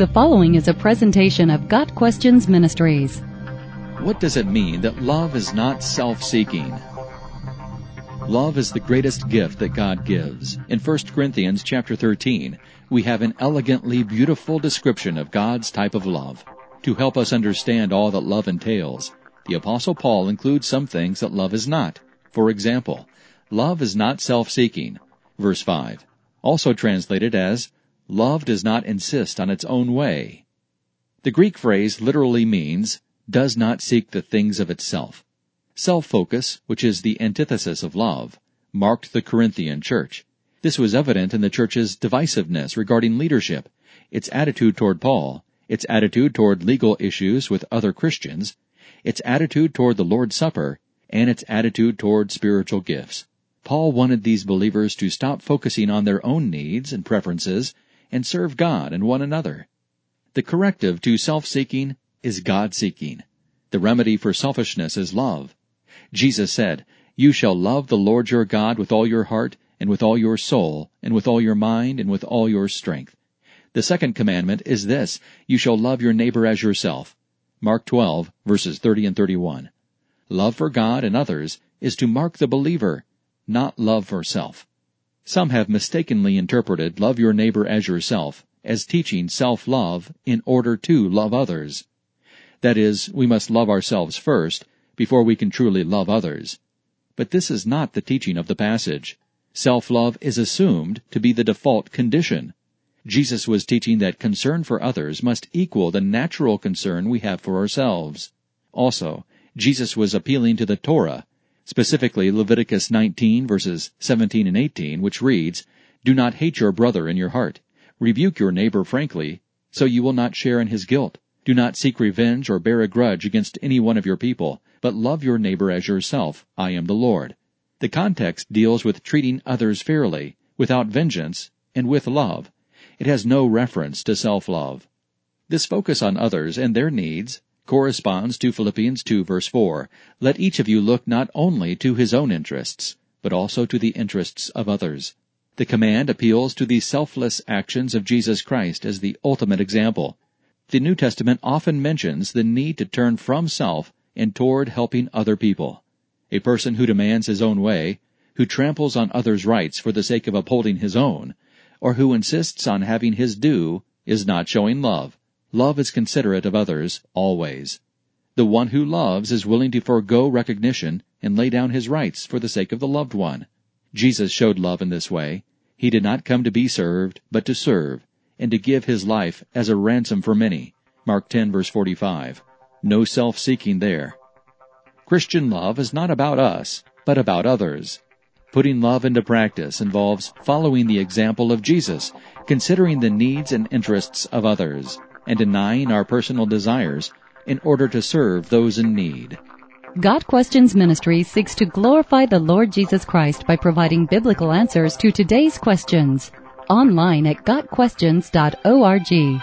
The following is a presentation of Got Questions Ministries. What does it mean that love is not self-seeking? Love is the greatest gift that God gives. In 1 Corinthians chapter 13, we have an elegantly beautiful description of God's type of love. To help us understand all that love entails, the apostle Paul includes some things that love is not. For example, love is not self-seeking. Verse 5. Also translated as, Love does not insist on its own way. The Greek phrase literally means, does not seek the things of itself. Self-focus, which is the antithesis of love, marked the Corinthian church. This was evident in the church's divisiveness regarding leadership, its attitude toward Paul, its attitude toward legal issues with other Christians, its attitude toward the Lord's Supper, and its attitude toward spiritual gifts. Paul wanted these believers to stop focusing on their own needs and preferences and serve God and one another. The corrective to self-seeking is God-seeking. The remedy for selfishness is love. Jesus said, You shall love the Lord your God with all your heart, and with all your soul, and with all your mind, and with all your strength. The second commandment is this, You shall love your neighbor as yourself. Mark 12, verses 30 and 31. Love for God and others is to mark the believer, not love for self. Some have mistakenly interpreted love your neighbor as yourself as teaching self-love in order to love others. That is, we must love ourselves first before we can truly love others. But this is not the teaching of the passage. Self-love is assumed to be the default condition. Jesus was teaching that concern for others must equal the natural concern we have for ourselves. Also, Jesus was appealing to the Torah specifically Leviticus 19 verses 17 and 18, which reads, Do not hate your brother in your heart. Rebuke your neighbor frankly, so you will not share in his guilt. Do not seek revenge or bear a grudge against any one of your people, but love your neighbor as yourself. I am the Lord. The context deals with treating others fairly, without vengeance, and with love. It has no reference to self-love. This focus on others and their needs corresponds to Philippians 2 verse 4. Let each of you look not only to his own interests, but also to the interests of others. The command appeals to the selfless actions of Jesus Christ as the ultimate example. The New Testament often mentions the need to turn from self and toward helping other people. A person who demands his own way, who tramples on others' rights for the sake of upholding his own, or who insists on having his due, is not showing love. Love is considerate of others, always. The one who loves is willing to forego recognition and lay down his rights for the sake of the loved one. Jesus showed love in this way. He did not come to be served, but to serve, and to give his life as a ransom for many. Mark 10 verse 45. No self-seeking there. Christian love is not about us, but about others. Putting love into practice involves following the example of Jesus, considering the needs and interests of others and denying our personal desires in order to serve those in need. Got Questions Ministry seeks to glorify the Lord Jesus Christ by providing biblical answers to today's questions. Online at GotQuestions.org.